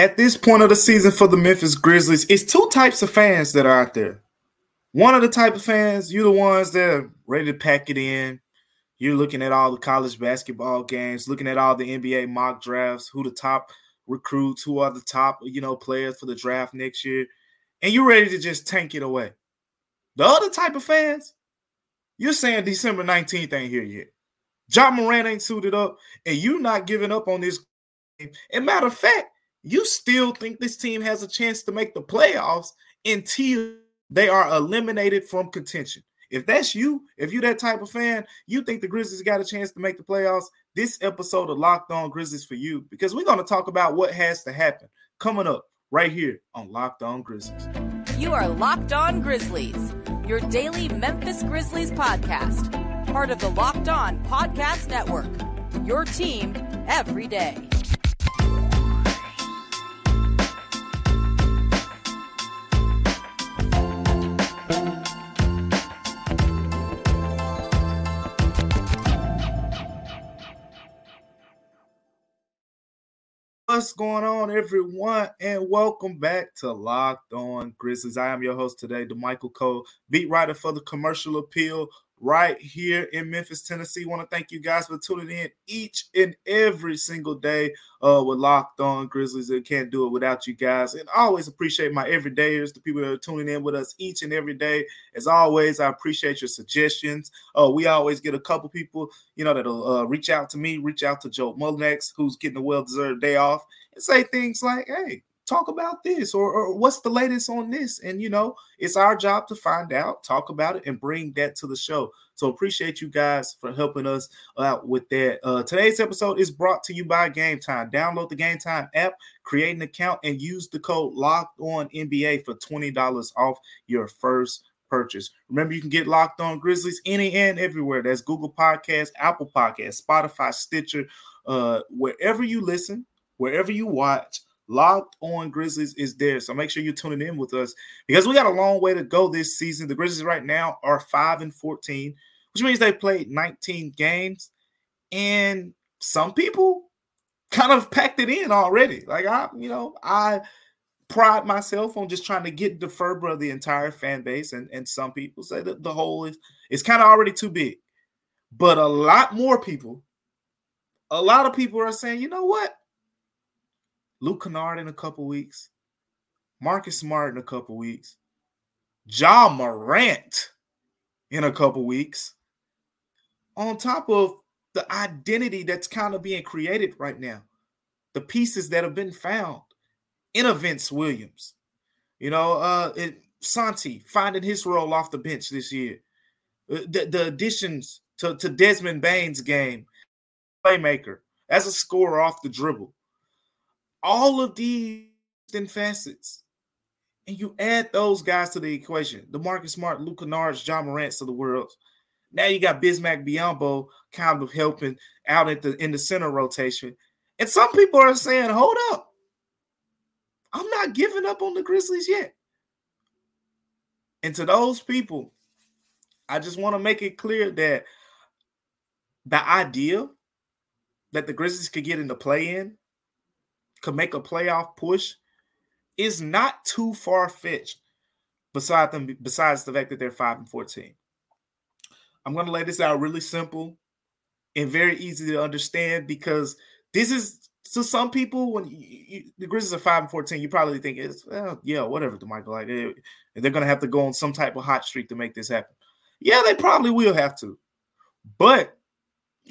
at this point of the season for the Memphis Grizzlies, it's two types of fans that are out there. One of the type of fans, you're the ones that are ready to pack it in. You're looking at all the college basketball games, looking at all the NBA mock drafts, who the top recruits, who are the top, you know, players for the draft next year, and you're ready to just tank it away. The other type of fans, you're saying December 19th ain't here yet. Ja Morant ain't suited up, and you're not giving up on this. And matter of fact, you still think this team has a chance to make the playoffs until they are eliminated from contention. If that's you, if you're that type of fan, you think the Grizzlies got a chance to make the playoffs, this episode of Locked On Grizzlies for you because we're going to talk about what has to happen coming up right here on Locked On Grizzlies. You are Locked On Grizzlies, your daily Memphis Grizzlies podcast, part of the Locked On Podcast Network. Your team every day. What's going on, everyone? And welcome back to Locked On Grizzlies. I am your host today, Damichael Cole, beat writer for the Commercial Appeal right here in Memphis, Tennessee. Want to thank you guys for tuning in each and every single day uh, with Locked On Grizzlies. I can't do it without you guys. And I always appreciate my everydayers, the people that are tuning in with us each and every day. As always, I appreciate your suggestions. Uh, we always get a couple people, you know, that'll uh, reach out to me, reach out to Joe Mullinax, who's getting a well-deserved day off, and say things like, hey, talk about this or, or, what's the latest on this and you know it's our job to find out talk about it and bring that to the show so appreciate you guys for helping us out with that uh, today's episode is brought to you by game time download the game time app create an account and use the code locked on nba for $20 off your first purchase. Remember, you can get locked on Grizzlies any and everywhere. That's Google Podcasts, Apple Podcasts, Spotify, Stitcher, uh, wherever you listen, wherever you watch. Locked on Grizzlies is there. So make sure you're tuning in with us because we got a long way to go this season. The Grizzlies right now are 5 and 14, which means they played 19 games. And some people kind of packed it in already. Like I, you know, I pride myself on just trying to get the fervor of the entire fan base. And, and some people say that the hole is it's kind of already too big. But a lot more people, a lot of people are saying, you know what? Luke Kennard in a couple weeks, Marcus Smart in a couple weeks, Ja Morant in a couple weeks, on top of the identity that's kind of being created right now, the pieces that have been found in a Vince Williams, you know, uh, it, Santi finding his role off the bench this year, uh, the, the additions to, to Desmond Bane's game, playmaker as a scorer off the dribble all of these and facets. And you add those guys to the equation. The Marcus Smart, Luke Kennard's, Ja Morant's of the world. Now you got Bismack Biyombo kind of helping out at the in the center rotation. And some people are saying, hold up. I'm not giving up on the Grizzlies yet. And to those people, I just want to make it clear that the idea that the Grizzlies could get into play in could make a playoff push is not too far fetched. Besides them, besides the fact that they're five and fourteen, I'm going to lay this out really simple and very easy to understand because this is to some people when you, you, the Grizzlies are five and fourteen, you probably think it's well, yeah, whatever. Michael, like eh, they, they're going to have to go on some type of hot streak to make this happen. Yeah, they probably will have to, but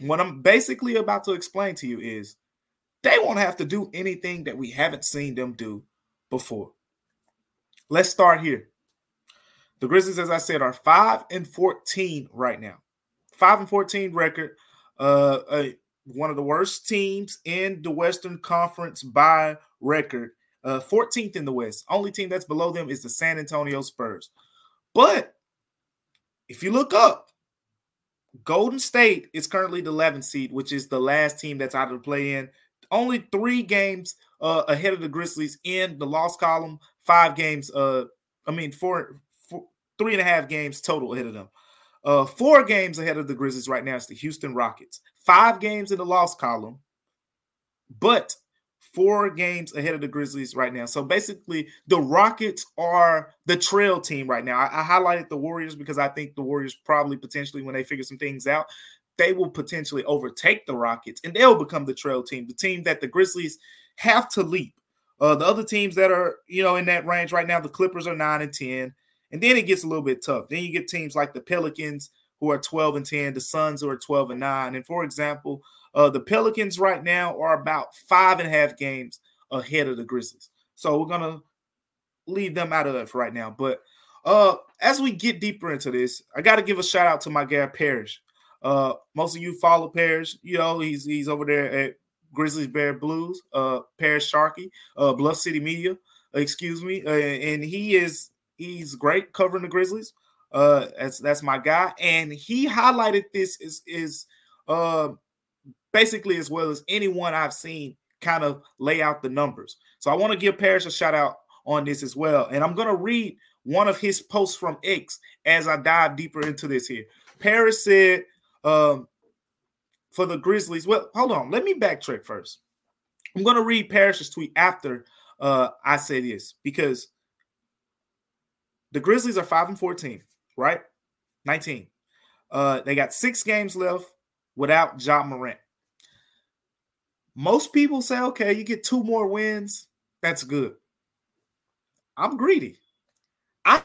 what I'm basically about to explain to you is they won't have to do anything that we haven't seen them do before. Let's start here. The Grizzlies, as I said, are 5 and 14 right now. 5 and 14 record. Uh, uh, one of the worst teams in the Western Conference by record. Uh, 14th in the West. Only team that's below them is the San Antonio Spurs. But if you look up, Golden State is currently the 11th seed, which is the last team that's out of the play in only three games uh, ahead of the Grizzlies in the loss column. Five games. Uh, I mean, four, four, three and a half games total ahead of them. Uh, four games ahead of the Grizzlies right now is the Houston Rockets. Five games in the loss column, but four games ahead of the Grizzlies right now. So basically, the Rockets are the trail team right now. I, I, highlighted the Warriors because I think the Warriors probably potentially, when they figure some things out, they will potentially overtake the Rockets and they'll become the trail team, the team that the Grizzlies have to leap. Uh, the other teams that are, you know, in that range right now, the Clippers are nine and 10. And then it gets a little bit tough. Then you get teams like the Pelicans who are 12 and 10, the Suns who are 12 and 9. And for example, uh, the Pelicans right now are about five and a half games ahead of the Grizzlies. So we're gonna leave them out of it for right now. But uh, as we get deeper into this, I got to give a shout out to my guy Parrish. Uh, most of you follow Parrish. You know he's he's over there at Grizzlies Bear Blues. Uh, Parrish Sharkey, uh, Bluff City Media. Excuse me, uh, and he is he's great covering the Grizzlies. Uh, that's that's my guy, and he highlighted this is is uh basically as well as anyone I've seen kind of lay out the numbers. So I want to give Parrish a shout out on this as well. And I'm to read one of his posts from X as I dive deeper into this here. Parrish said um, for the Grizzlies, well, hold on, let me backtrack first. I'm going to read Parrish's tweet after uh, I say this because the Grizzlies are 5 and 14, right? 19. Uh, they got six games left without Ja Morant. Most people say, okay, you get two more wins. That's good. I'm greedy. I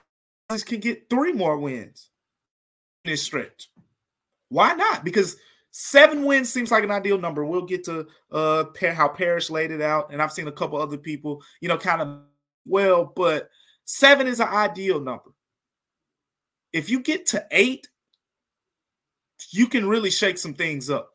can get three more wins in this stretch. Why not? Because seven wins seems like an ideal number. We'll get to uh how Parrish laid it out, and I've seen a couple other people, you know, kind of well, but seven is an ideal number. If you get to eight, you can really shake some things up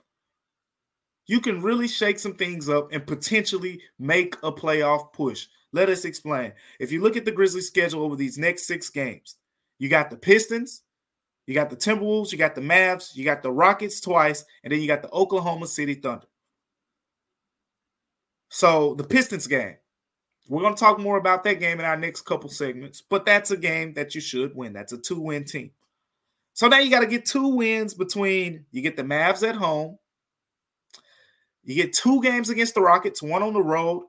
you can really shake some things up and potentially make a playoff push. Let us explain. If you look at the Grizzlies schedule over these next six games, you got the Pistons, you got the Timberwolves, you got the Mavs, you got the Rockets twice, and then you got the Oklahoma City Thunder. So the Pistons game, we're going to talk more about that game in our next couple segments, but that's a game that you should win. That's a two win team. So now you got to get two wins between you get the Mavs at home, you get two games against the Rockets, one on the road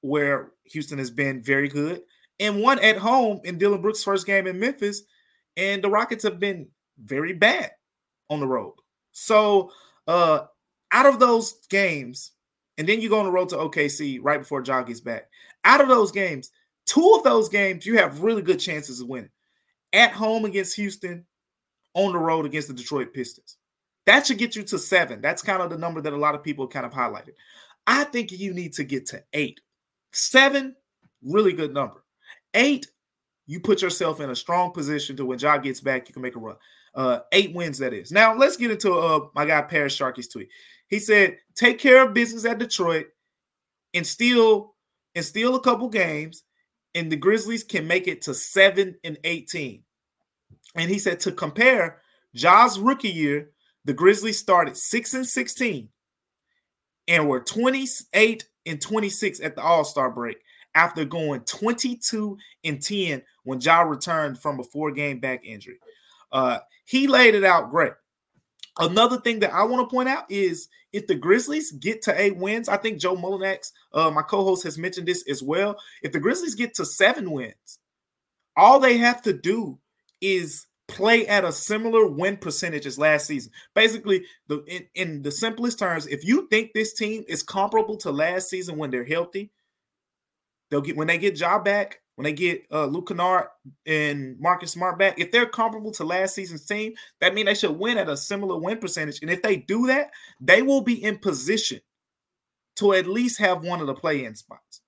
where Houston has been very good, and one at home in Dillon Brooks' first game in Memphis. And the Rockets have been very bad on the road. So, uh, out of those games, and then you go on the road to OKC right before gets back. Out of those games, two of those games you have really good chances of winning. At home against Houston, on the road against the Detroit Pistons. That should get you to seven. That's kind of the number that a lot of people kind of highlighted. I think you need to get to eight. Seven, really good number. Eight, you put yourself in a strong position to when Ja gets back, you can make a run. Uh, eight wins, that is. Now let's get into uh my guy Parrish Sharkey's tweet. He said, take care of business at Detroit and steal and steal a couple games, and the Grizzlies can make it to seven and 18. And he said to compare Ja's rookie year the Grizzlies started 6 and 16 and were 28 and 26 at the All-Star break after going 22 and 10 when Ja returned from a four-game back injury. Uh, he laid it out great. Another thing that I want to point out is if the Grizzlies get to eight wins, I think Joe Mullinax, uh, my co-host, has mentioned this as well. If the Grizzlies get to seven wins, all they have to do is play at a similar win percentage as last season. Basically, the in, in, the simplest terms, if you think this team is comparable to last season when they're healthy, they'll get when they get Ja back, when they get uh, Luke Kennard and Marcus Smart back, if they're comparable to last season's team, that means they should win at a similar win percentage. And if they do that, they will be in position to at least have one of the play-in spots.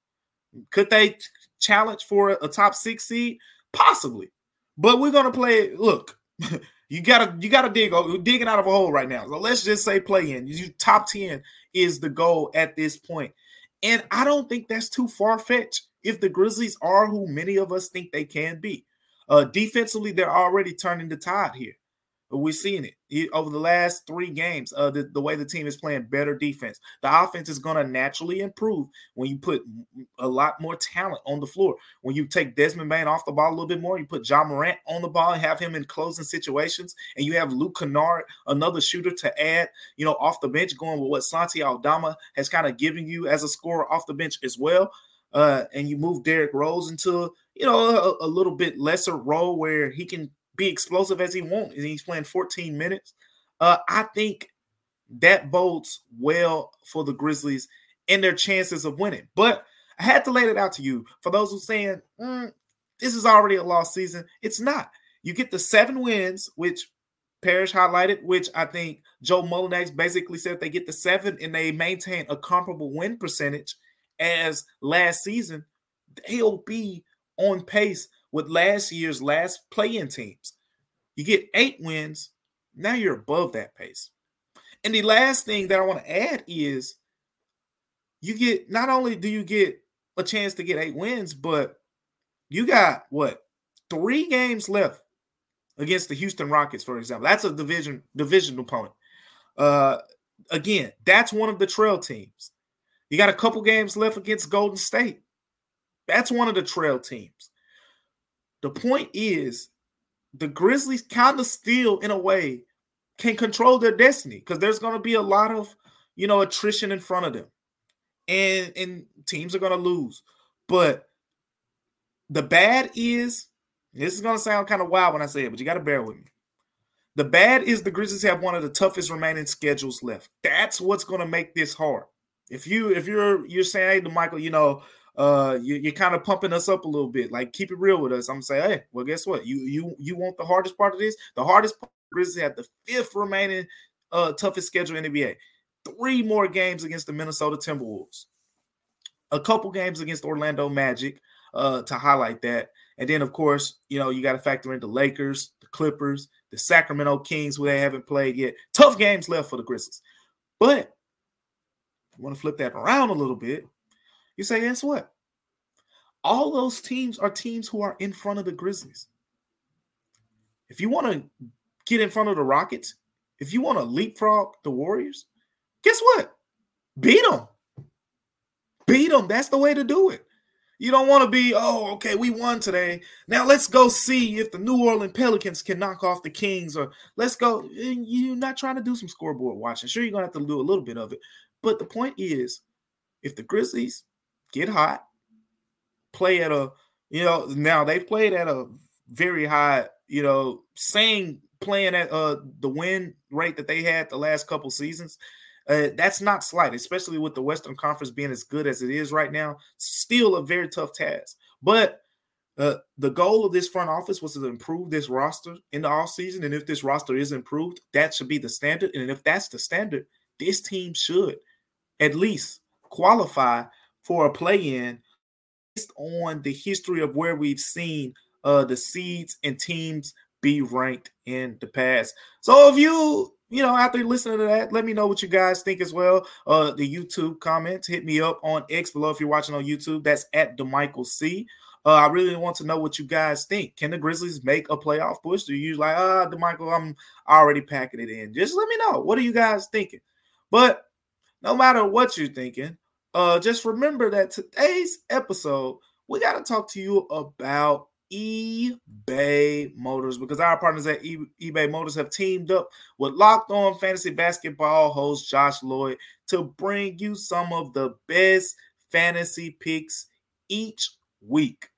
Could they challenge for a top six seed? Possibly. But we're gonna play. Look, you gotta you gotta dig digging out of a hole right now. So let's just say play in. You top 10 is the goal at this point. And I don't think that's too far fetched if the Grizzlies are who many of us think they can be. Uh, defensively, they're already turning the tide here. We're seeing it over the last three games. Uh, the, the way the team is playing better defense, the offense is going to naturally improve when you put a lot more talent on the floor. When you take Desmond Bane off the ball a little bit more, you put Ja Morant on the ball and have him in closing situations, and you have Luke Kennard, another shooter to add, you know, off the bench, going with what Santi Aldama has kind of given you as a scorer off the bench as well. Uh, and you move Derrick Rose into, you know, a, a little bit lesser role where he can be explosive as he wants, and he's playing 14 minutes. Uh, I think that bodes well for the Grizzlies and their chances of winning. But I had to lay it out to you for those who saying mm, this is already a lost season. It's not. You get the seven wins, which Parrish highlighted, which I think Joe Mullinax basically said they get the seven and they maintain a comparable win percentage as last season. They'll be on pace with last year's last play-in teams. You get eight wins, now you're above that pace. And the last thing that I want to add is you get not only do you get a chance to get eight wins, but you got what three games left against the Houston Rockets, for example. That's a division division opponent. Uh, again, that's one of the trail teams. You got a couple games left against Golden State. That's one of the trail teams. The point is, the Grizzlies kind of still, in a way, can control their destiny because there's going to be a lot of, you know, attrition in front of them, and and teams are going to lose. But the bad is, this is going to sound kind of wild when I say it, but you got to bear with me. The bad is the Grizzlies have one of the toughest remaining schedules left. That's what's going to make this hard. If you if you're you're saying, hey, Michael, you know, uh you, are kind of pumping us up a little bit. Like keep it real with us. I'm saying, hey, well, guess what? You you you want the hardest part of this? The hardest part Grizzlies have the fifth remaining uh toughest schedule in the NBA. Three more games against the Minnesota Timberwolves, a couple games against Orlando Magic, uh, to highlight that. And then, of course, you know, you got to factor in the Lakers, the Clippers, the Sacramento Kings, who they haven't played yet. Tough games left for the Grizzlies. But I want to flip that around a little bit. You say, guess what? All those teams are teams who are in front of the Grizzlies. If you want to get in front of the Rockets, if you want to leapfrog the Warriors, guess what? Beat them. Beat them. That's the way to do it. You don't want to be, oh, okay, we won today. Now let's go see if the New Orleans Pelicans can knock off the Kings, or let's go. You're not trying to do some scoreboard watching. Sure, you're going to have to do a little bit of it. But the point is, if the Grizzlies get hot, play at a, you know, now they've played at a very high, you know, same playing at uh the win rate that they had the last couple seasons. Uh, that's not slight, especially with the Western Conference being as good as it is right now. Still a very tough task. But uh, the goal of this front office was to improve this roster in the off season. And if this roster is improved, that should be the standard. And if that's the standard, this team should at least qualify for a play-in based on the history of where we've seen uh, the seeds and teams be ranked in the past. So if you you know, after listening to that, let me know what you guys think as well. Uh, the YouTube comments, hit me up on X below if you're watching on YouTube. That's at Damichael C. Uh, I really want to know what you guys think. Can the Grizzlies make a playoff push? Do you like, ah, Damichael, I'm already packing it in? Just let me know. What are you guys thinking? But no matter what you're thinking, uh, just remember that today's episode, we got to talk to you about eBay Motors because our partners at e- eBay Motors have teamed up with Locked On Fantasy Basketball host Josh Lloyd to bring you some of the best fantasy picks each week.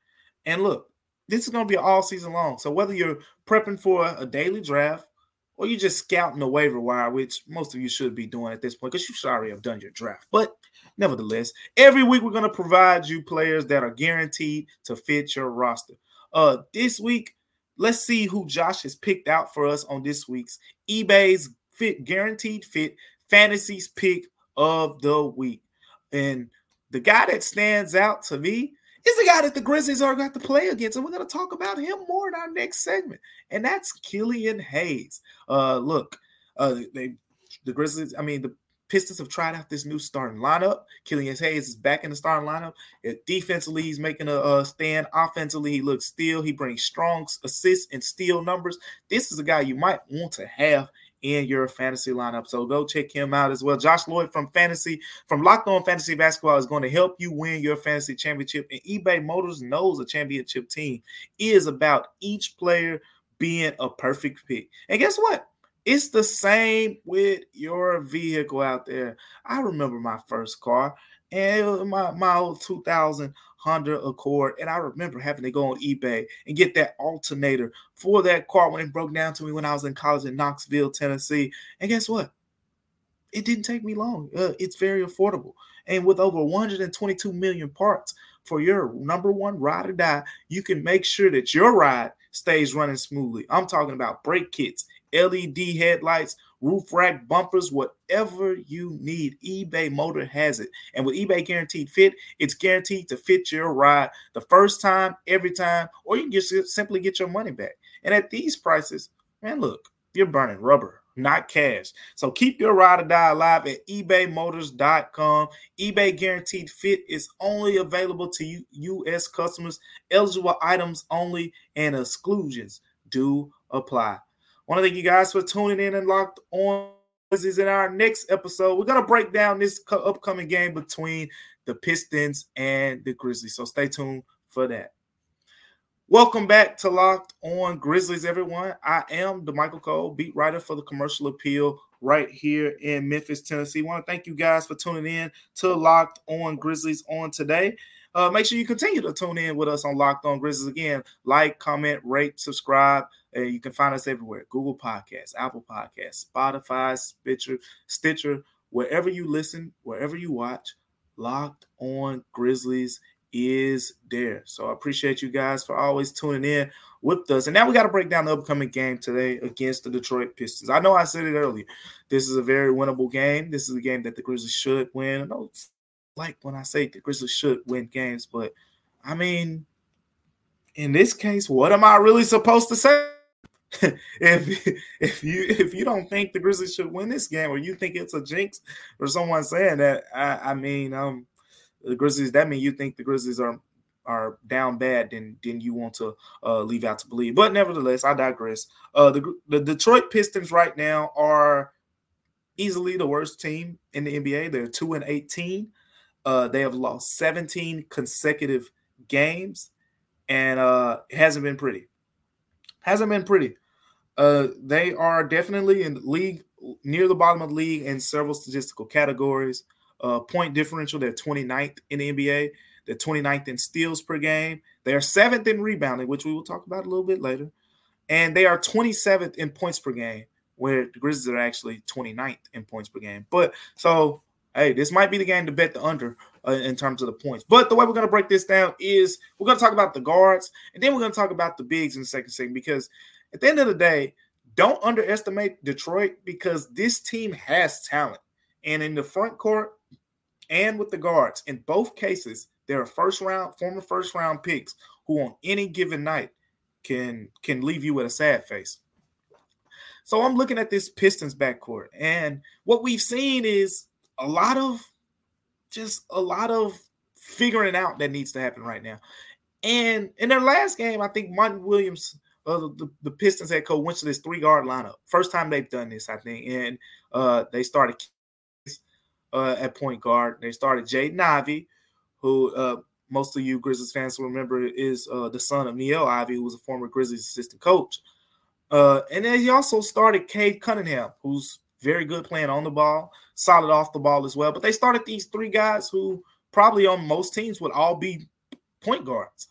And look, this is going to be all season long. So whether you're prepping for a daily draft or you're just scouting the waiver wire, which most of you should be doing at this point because you should already have done your draft. But nevertheless, every week we're going to provide you players that are guaranteed to fit your roster. Uh, this week, let's see who Josh has picked out for us on this week's eBay's fit guaranteed fit fantasies pick of the week. And the guy that stands out to me is the guy that the Grizzlies are going to play against. And we're going to talk about him more in our next segment. And that's Killian Hayes. Uh, look, uh, they, the Grizzlies, I mean, the Pistons have tried out this new starting lineup. Killian Hayes is back in the starting lineup. defensively, he's making a, a, stand. Offensively, he looks still. He brings strong assists and steal numbers. This is a guy you might want to have in your fantasy lineup. So go check him out as well. Josh Lloyd from Fantasy, from Locked On Fantasy Basketball is going to help you win your fantasy championship. And eBay Motors knows a championship team is about each player being a perfect pick. And guess what? It's the same with your vehicle out there. I remember my first car and my, my old 2000 Honda Accord. And I remember having to go on eBay and get that alternator for that car when it broke down to me when I was in college in Knoxville, Tennessee. And guess what? It didn't take me long. Uh, it's very affordable. And with over 122 million parts for your number one ride or die, you can make sure that your ride stays running smoothly. I'm talking about brake kits, LED headlights, roof rack bumpers, whatever you need. eBay Motor has it. And with eBay Guaranteed Fit, it's guaranteed to fit your ride the first time, every time, or you can just simply get your money back. And at these prices, man, look, you're burning rubber, not cash. So keep your ride or die alive at ebaymotors.com. eBay Guaranteed Fit is only available to U.S. customers. Eligible items only and exclusions do apply want to thank you guys for tuning in and locked on. This is in our next episode. We're going to break down this upcoming game between the Pistons and the Grizzlies. So stay tuned for that. Welcome back to Locked On Grizzlies, everyone. I am Damichael Cole, beat writer for the Commercial Appeal right here in Memphis, Tennessee. Want to thank you guys for tuning in to Locked On Grizzlies on today. Uh, make sure you continue to tune in with us on Locked On Grizzlies. Again, like, comment, rate, subscribe. Uh, you can find us everywhere Google Podcasts, Apple Podcasts, Spotify, Stitcher, Stitcher, wherever you listen, wherever you watch. Locked On Grizzlies is there. So I appreciate you guys for always tuning in with us. And now we got to break down the upcoming game today against the Detroit Pistons. I know I said it earlier. This is a very winnable game. This is a game that the Grizzlies should win. I know like when I say the Grizzlies should win games, but I mean, in this case, what am I really supposed to say? if if you if you don't think the Grizzlies should win this game, or you think it's a jinx, or someone saying that, I, I mean, um, the Grizzlies that mean you think the Grizzlies are are down bad, then then you want to uh, leave out to believe. But nevertheless, I digress. Uh, the the Detroit Pistons right now are easily the worst team in the NBA. They're two and eighteen. Uh, they have lost 17 consecutive games, and uh, it hasn't been pretty. Hasn't been pretty. Uh, they are definitely in the league near the bottom of the league in several statistical categories. Uh, point differential, they're 29th in the NBA. They're 29th in steals per game. They are seventh in rebounding, which we will talk about a little bit later. And they are 27th in points per game, where the Grizzlies are actually 29th in points per game. But so hey, this might be the game to bet the under uh, in terms of the points. But the way we're going to break this down is we're going to talk about the guards and then we're going to talk about the bigs in the second segment because at the end of the day, don't underestimate Detroit because this team has talent. And in the front court and with the guards, in both cases, there are first round, former first round picks who on any given night can can leave you with a sad face. So I'm looking at this Pistons backcourt, and what we've seen is a lot of just a lot of figuring out that needs to happen right now. And in their last game, I think Monty Williams, uh, the, the Pistons head coach, went to this three guard lineup. First time they've done this, I think. And uh, they started uh, at point guard. They started Jay Ivey, who uh, most of you Grizzlies fans will remember is uh, the son of Niele Ivey, who was a former Grizzlies assistant coach. Uh, and then he also started Cade Cunningham, who's very good playing on the ball, solid off the ball as well. But they started these three guys who probably on most teams would all be point guards.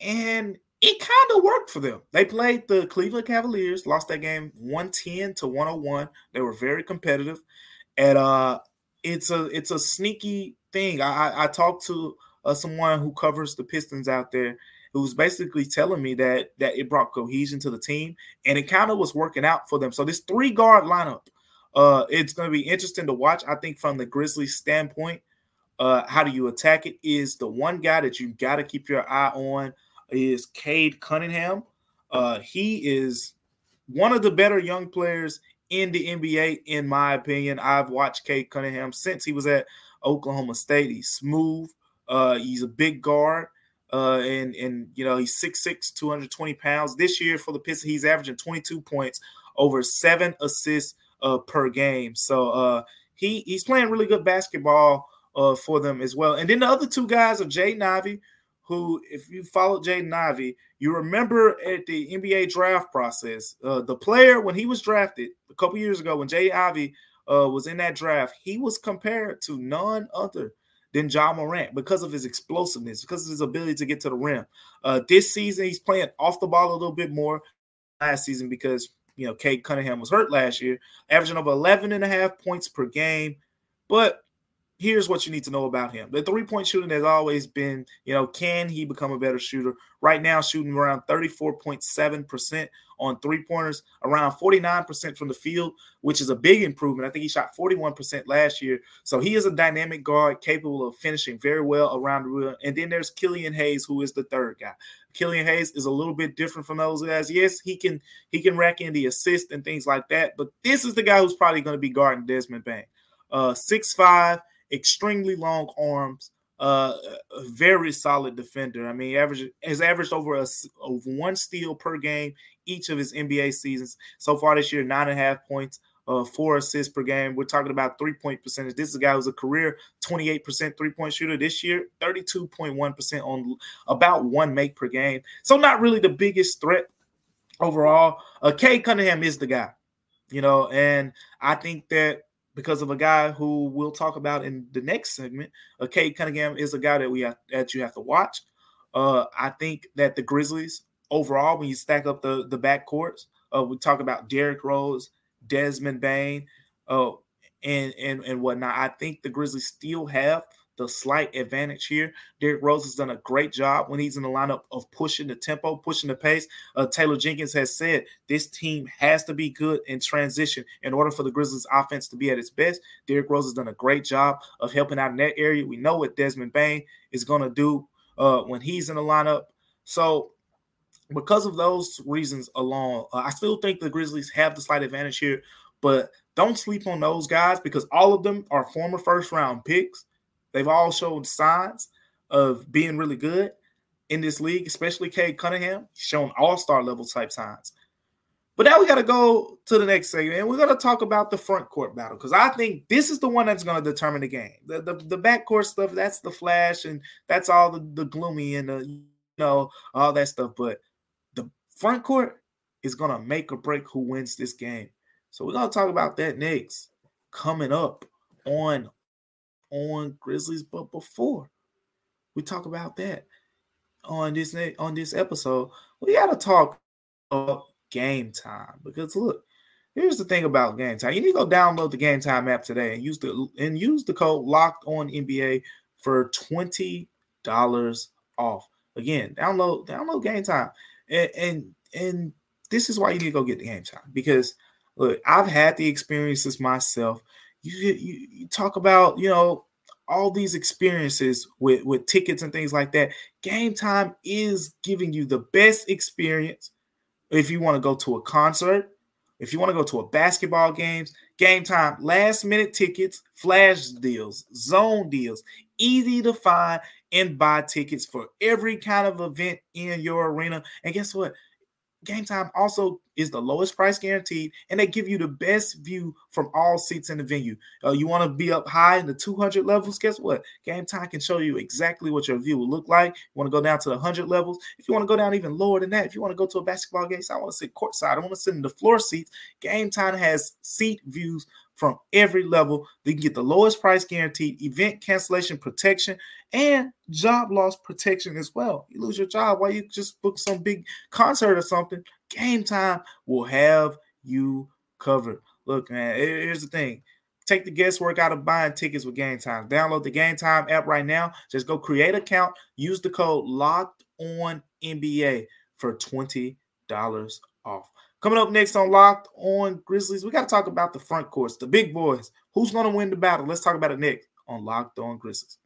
And it kind of worked for them. They played the Cleveland Cavaliers, lost that game 110 to 101. They were very competitive. And uh it's a it's a sneaky thing. I I, I talked to uh, someone who covers the Pistons out there who's basically telling me that that it brought cohesion to the team and it kind of was working out for them. So this three guard lineup, uh, it's going to be interesting to watch. I think from the Grizzlies standpoint, uh, how do you attack it? Is the one guy that you got to keep your eye on is Cade Cunningham. Uh, he is one of the better young players in the NBA, in my opinion. I've watched Cade Cunningham since he was at Oklahoma State. He's smooth. Uh, he's a big guard. Uh, and and you know he's 6'6", 220 pounds. This year for the Pistons, he's averaging 22 points, over seven assists uh, per game. So uh, he he's playing really good basketball uh, for them as well. And then the other two guys are Jay Ivey, who, if you followed Jay Ivey, you remember at the NBA draft process, uh, the player when he was drafted a couple years ago, when Jay Ivey uh, was in that draft, he was compared to none other than Ja Morant because of his explosiveness, because of his ability to get to the rim. Uh, this season, he's playing off the ball a little bit more. Last season, because you know Cade Cunningham was hurt last year, averaging over 11 and a half points per game. But here's what you need to know about him. The three point shooting has always been, you know, can he become a better shooter? Right now, shooting around 34.7% on three pointers, around 49% from the field, which is a big improvement. I think he shot 41% last year. So he is a dynamic guard capable of finishing very well around the rim. And then there's Killian Hayes, who is the third guy. Killian Hayes is a little bit different from those guys. Yes, he can he can rack in the assist and things like that, but this is the guy who's probably going to be guarding Desmond Bane. Uh, six five extremely long arms, uh, a very solid defender. I mean, average has averaged over a, a, one steal per game each of his NBA seasons so far this year. Nine and a half points, uh, four assists per game. We're talking about three point percentage. This is a guy who's a career 28% three point shooter this year, 32.1% on about one make per game. So not really the biggest threat overall. Uh, Cade Cunningham is the guy, you know, and I think that because of a guy who we'll talk about in the next segment. Uh, Cade Cunningham is a guy that we have, that you have to watch. Uh, I think that the Grizzlies overall, when you stack up the the backcourts, uh, we talk about Derrick Rose, Desmond Bane, uh, and and and whatnot. I think the Grizzlies still have the slight advantage here. Derrick Rose has done a great job when he's in the lineup of pushing the tempo, pushing the pace. Uh, Taylor Jenkins has said this team has to be good in transition in order for the Grizzlies offense to be at its best. Derrick Rose has done a great job of helping out in that area. We know what Desmond Bane is going to do uh, when he's in the lineup. So because of those reasons alone, uh, I still think the Grizzlies have the slight advantage here, but don't sleep on those guys because all of them are former first round picks. They've all showed signs of being really good in this league, especially Cade Cunningham. Shown all star level type signs. But now we got to go to the next segment, and we're going to talk about the front court battle because I think this is the one that's going to determine the game. The, the the back court stuff, that's the flash, and that's all the, the gloomy and the you know all that stuff. But the front court is going to make or break who wins this game. So we're going to talk about that next coming up on on Grizzlies, but before we talk about that on this on this episode, we got to talk about game time because look, here's the thing about game time. You need to go download the game time app today and use the and use the code locked on NBA for twenty dollars off. Again, download download game time and, and and this is why you need to go get the game time because look, I've had the experiences myself you, you, you talk about, you know, all these experiences with, with tickets and things like that. Game time is giving you the best experience if you want to go to a concert, if you want to go to a basketball games, game time, last minute tickets, flash deals, zone deals, easy to find and buy tickets for every kind of event in your arena. And guess what? Game Time also is the lowest price guaranteed, and they give you the best view from all seats in the venue. Uh, you want to be up high in the 200 levels? Guess what? Game Time can show you exactly what your view will look like. You want to go down to the 100 levels? If you want to go down even lower than that, if you want to go to a basketball game, so I want to sit courtside, I want to sit in the floor seats. Game Time has seat views from every level. They can get the lowest price guaranteed, event cancellation protection, and job loss protection as well. You lose your job while you just book some big concert or something. Game time will have you covered. Look, man, here's the thing. Take the guesswork out of buying tickets with Game Time. Download the Game Time app right now. Just go create account. Use the code Locked On NBA for twenty dollars off. Coming up next on Locked On Grizzlies, we got to talk about the front courts, the big boys. Who's going to win the battle? Let's talk about it next on Locked On Grizzlies.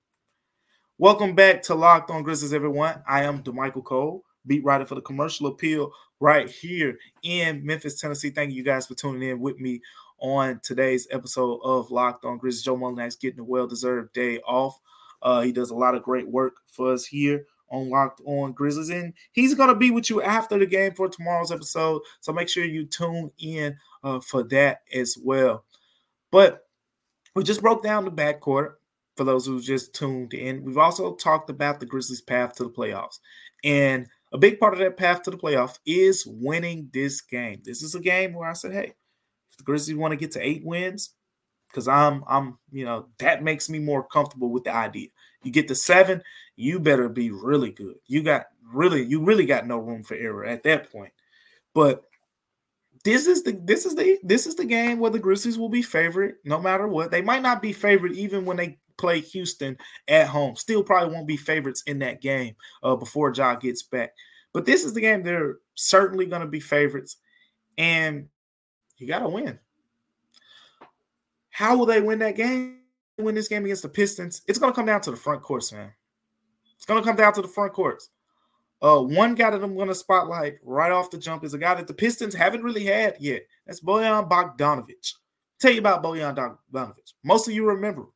Welcome back to Locked On Grizzlies, everyone. I am Damichael Cole, beat writer for the commercial appeal right here in Memphis, Tennessee. Thank you guys for tuning in with me on today's episode of Locked On Grizzlies. Joe Mullinax getting a well-deserved day off. Uh, he does a lot of great work for us here on Locked On Grizzlies, and he's gonna be with you after the game for tomorrow's episode. So make sure you tune in uh, for that as well. But we just broke down the backcourt for those who just tuned in. We've also talked about the Grizzlies' path to the playoffs, and a big part of that path to the playoff is winning this game. This is a game where I said, hey, if the Grizzlies want to get to eight wins, because I'm I'm you know that makes me more comfortable with the idea. You get to seven, you better be really good. You got really you really got no room for error at that point. But this is the this is the this is the game where the Grizzlies will be favorite no matter what. They might not be favorite even when they play Houston at home. Still probably won't be favorites in that game uh, before Ja gets back. But this is the game they're certainly going to be favorites, and you got to win. How will they win that game? Win this game against the Pistons? It's going to come down to the front courts, man. It's going to come down to the front courts. Uh, one guy that I'm going to spotlight right off the jump is a guy that the Pistons haven't really had yet. That's Bojan Bogdanovic. Tell you about Bojan Bogdanovic. Most of you remember.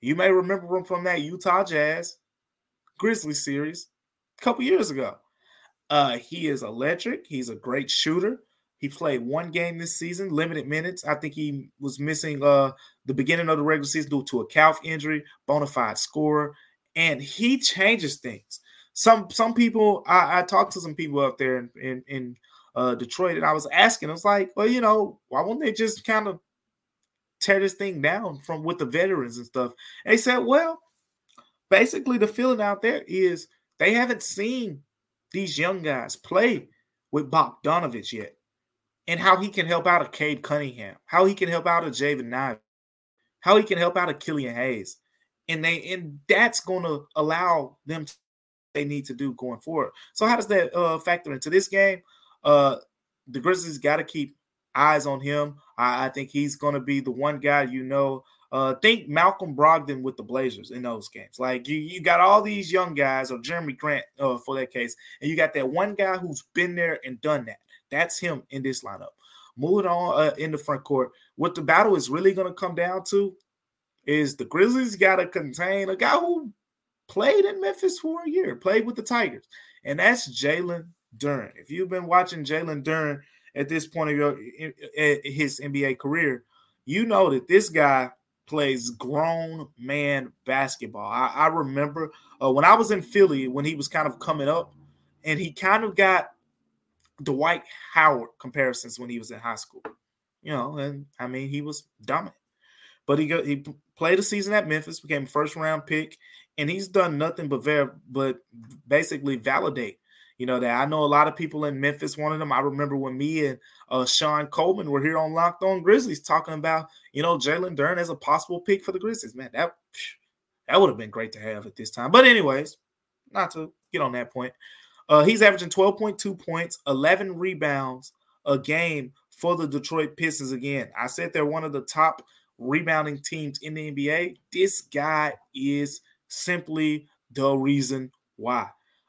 You may remember him from that Utah Jazz Grizzlies series a couple years ago. Uh, he is electric. He's a great shooter. He played one game this season, limited minutes. I think he was missing uh, the beginning of the regular season due to a calf injury, bona fide scorer, and he changes things. Some some people, I, I talked to some people up there in, in, in uh, Detroit, and I was asking, I was like, well, you know, why won't they just kind of tear this thing down from with the veterans and stuff? And they said, well, basically the feeling out there is they haven't seen these young guys play with Bogdanovic yet and how he can help out a Cade Cunningham, how he can help out a Jaden Ivey, how he can help out a Killian Hayes. And they and that's to allow them to, they need to do going forward. So how does that uh, factor into this game? Uh, the Grizzlies got to keep eyes on him. I, I think he's to be the one guy you know uh, think Malcolm Brogdon with the Blazers in those games. Like you, you got all these young guys, or Jerami Grant uh, for that case, and you got that one guy who's been there and done that. That's him in this lineup. Moving on uh, in the front court, what the battle is really going to come down to is the Grizzlies got to contain a guy who played in Memphis for a year, played with the Tigers, and that's Jalen Duren. If you've been watching Jalen Duren at this point of your his NBA career, you know that this guy plays grown man basketball. I, I remember uh, when I was in Philly when he was kind of coming up, and he kind of got Dwight Howard comparisons when he was in high school. You know, and I mean he was dominant, but he got, he played a season at Memphis, became first round pick, and he's done nothing but ver- but basically validate you know that I know a lot of people in Memphis wanted him. I remember when me and uh, Sean Coleman were here on Locked On Grizzlies talking about you know Jalen Duren as a possible pick for the Grizzlies. Man, that that would have been great to have at this time. But anyways, not to get on that point. Uh, he's averaging 12.2 points, 11 rebounds a game for the Detroit Pistons. Again, I said they're one of the top rebounding teams in the NBA. This guy is simply the reason why.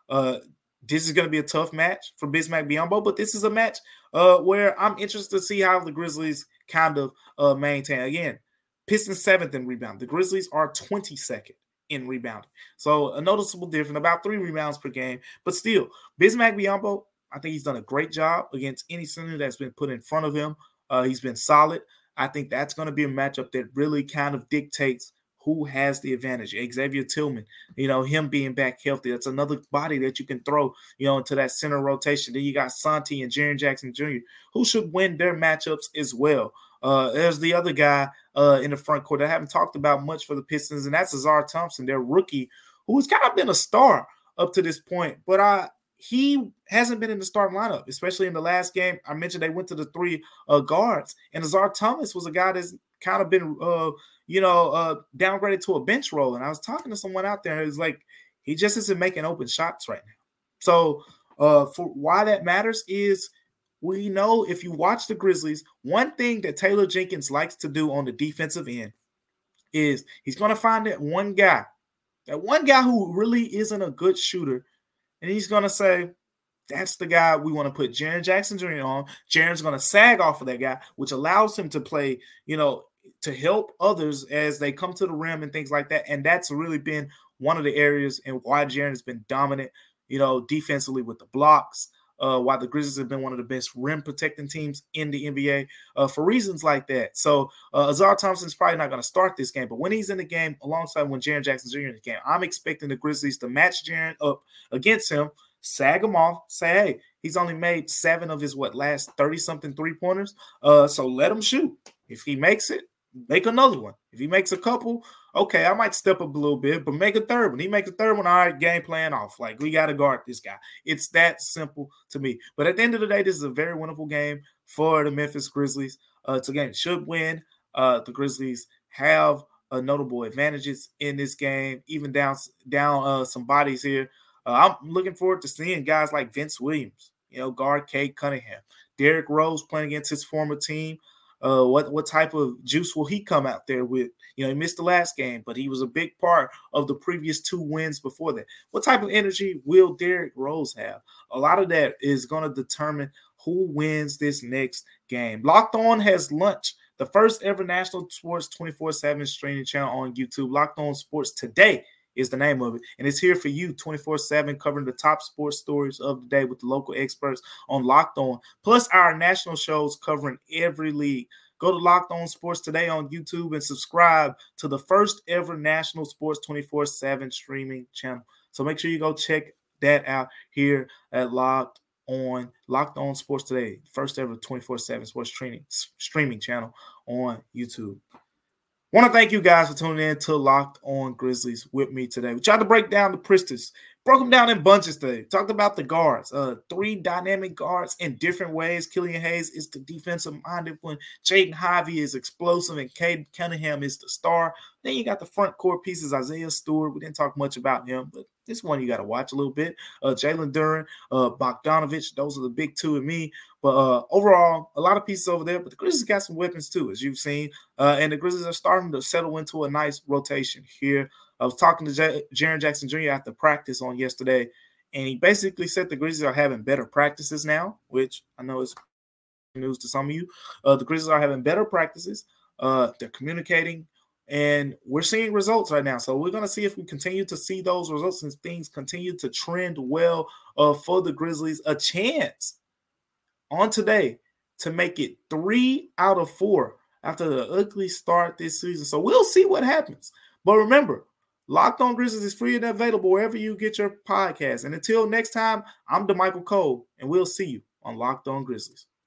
Uh, this is going to be a tough match for Bismack Biyombo, but this is a match uh, where I'm interested to see how the Grizzlies kind of uh, maintain. Again, Pistons seventh in rebound. The Grizzlies are 22nd in rebounding. So a noticeable difference, about three rebounds per game. But still, Bismack Biyombo, I think he's done a great job against any center that's been put in front of him. Uh, he's been solid. I think that's going to be a matchup that really kind of dictates who has the advantage. Xavier Tillman, you know, him being back healthy. That's another body that you can throw, you know, into that center rotation. Then you got Santi and Jaren Jackson Jr., who should win their matchups as well. Uh, there's the other guy uh, in the front court that I haven't talked about much for the Pistons, and that's Ausar Thompson, their rookie, who has kind of been a star up to this point. But I he hasn't been in the starting lineup, especially in the last game. I mentioned they went to the three uh, guards, and Ausar Thompson was a guy that's kind of been, uh, you know, uh, downgraded to a bench role. And I was talking to someone out there, who's like, he just isn't making open shots right now. So, uh, for why that matters is we know if you watch the Grizzlies, one thing that Taylor Jenkins likes to do on the defensive end is he's going to find that one guy, that one guy who really isn't a good shooter, and he's going to say, That's the guy we want to put Jaren Jackson Jr. on. Jaren's going to sag off of that guy, which allows him to play, you know, to help others as they come to the rim and things like that. And that's really been one of the areas and why Jaren has been dominant, you know, defensively with the blocks. Uh, why the Grizzlies have been one of the best rim protecting teams in the NBA uh, for reasons like that. So uh, Ausar Thompson's probably not going to start this game, but when he's in the game alongside when Jaren Jackson Jr. in the game, I'm expecting the Grizzlies to match Jaren up against him, sag him off, say, hey, he's only made seven of his what last 30 something three pointers. Uh, so let him shoot. If he makes it, make another one. If he makes a couple, okay, I might step up a little bit, but make a third one. He makes a third one, all right, game plan off. Like we got to guard this guy. It's that simple to me. But at the end of the day, this is a very winnable game for the Memphis Grizzlies. Uh, it's a game should win. Uh, the Grizzlies have uh, notable advantages in this game, even down down uh, some bodies here. Uh, I'm looking forward to seeing guys like Vince Williams, you know, guard Cade Cunningham, Derrick Rose playing against his former team. Uh, what what type of juice will he come out there with? You know, he missed the last game, but he was a big part of the previous two wins before that. What type of energy will Derrick Rose have? A lot of that is going to determine who wins this next game. Locked On has lunch, the first ever national sports 24 7 streaming channel on YouTube. Locked On Sports today is the name of it. And it's here for you 24 7, covering the top sports stories of the day with the local experts on Locked On, plus our national shows covering every league. Go to Locked On Sports today on YouTube and subscribe to the first ever national sports 24 7 streaming channel. So make sure you go check that out here at Locked on Locked On Sports Today, first ever 24 7 sports training streaming channel on YouTube. Want to thank you guys for tuning in to Locked On Grizzlies with me today. We tried to break down the Priestess, broke them down in bunches today. Talked about the guards, uh, three dynamic guards in different ways. Killian Hayes is the defensive minded one. Jaden Ivey is explosive, and Cade Cunningham is the star. Then you got the front court pieces, Isaiah Stewart. We didn't talk much about him, but this one you got to watch a little bit. Uh, Jalen Duren, uh, Bogdanovich, those are the big two of me. But uh, overall, a lot of pieces over there. But the Grizzlies got some weapons too, as you've seen. Uh, and the Grizzlies are starting to settle into a nice rotation here. I was talking to J- Jaren Jackson Jr. after practice on yesterday, and he basically said the Grizzlies are having better practices now, which I know is news to some of you. Uh, the Grizzlies are having better practices. Uh, they're communicating and we're seeing results right now. So we're going to see if we continue to see those results and things continue to trend well uh, for the Grizzlies. A chance on today to make it three out of four after the ugly start this season. So we'll see what happens. But remember, Locked on Grizzlies is free and available wherever you get your podcast. And until next time, I'm Damichael Cole, and we'll see you on Locked on Grizzlies.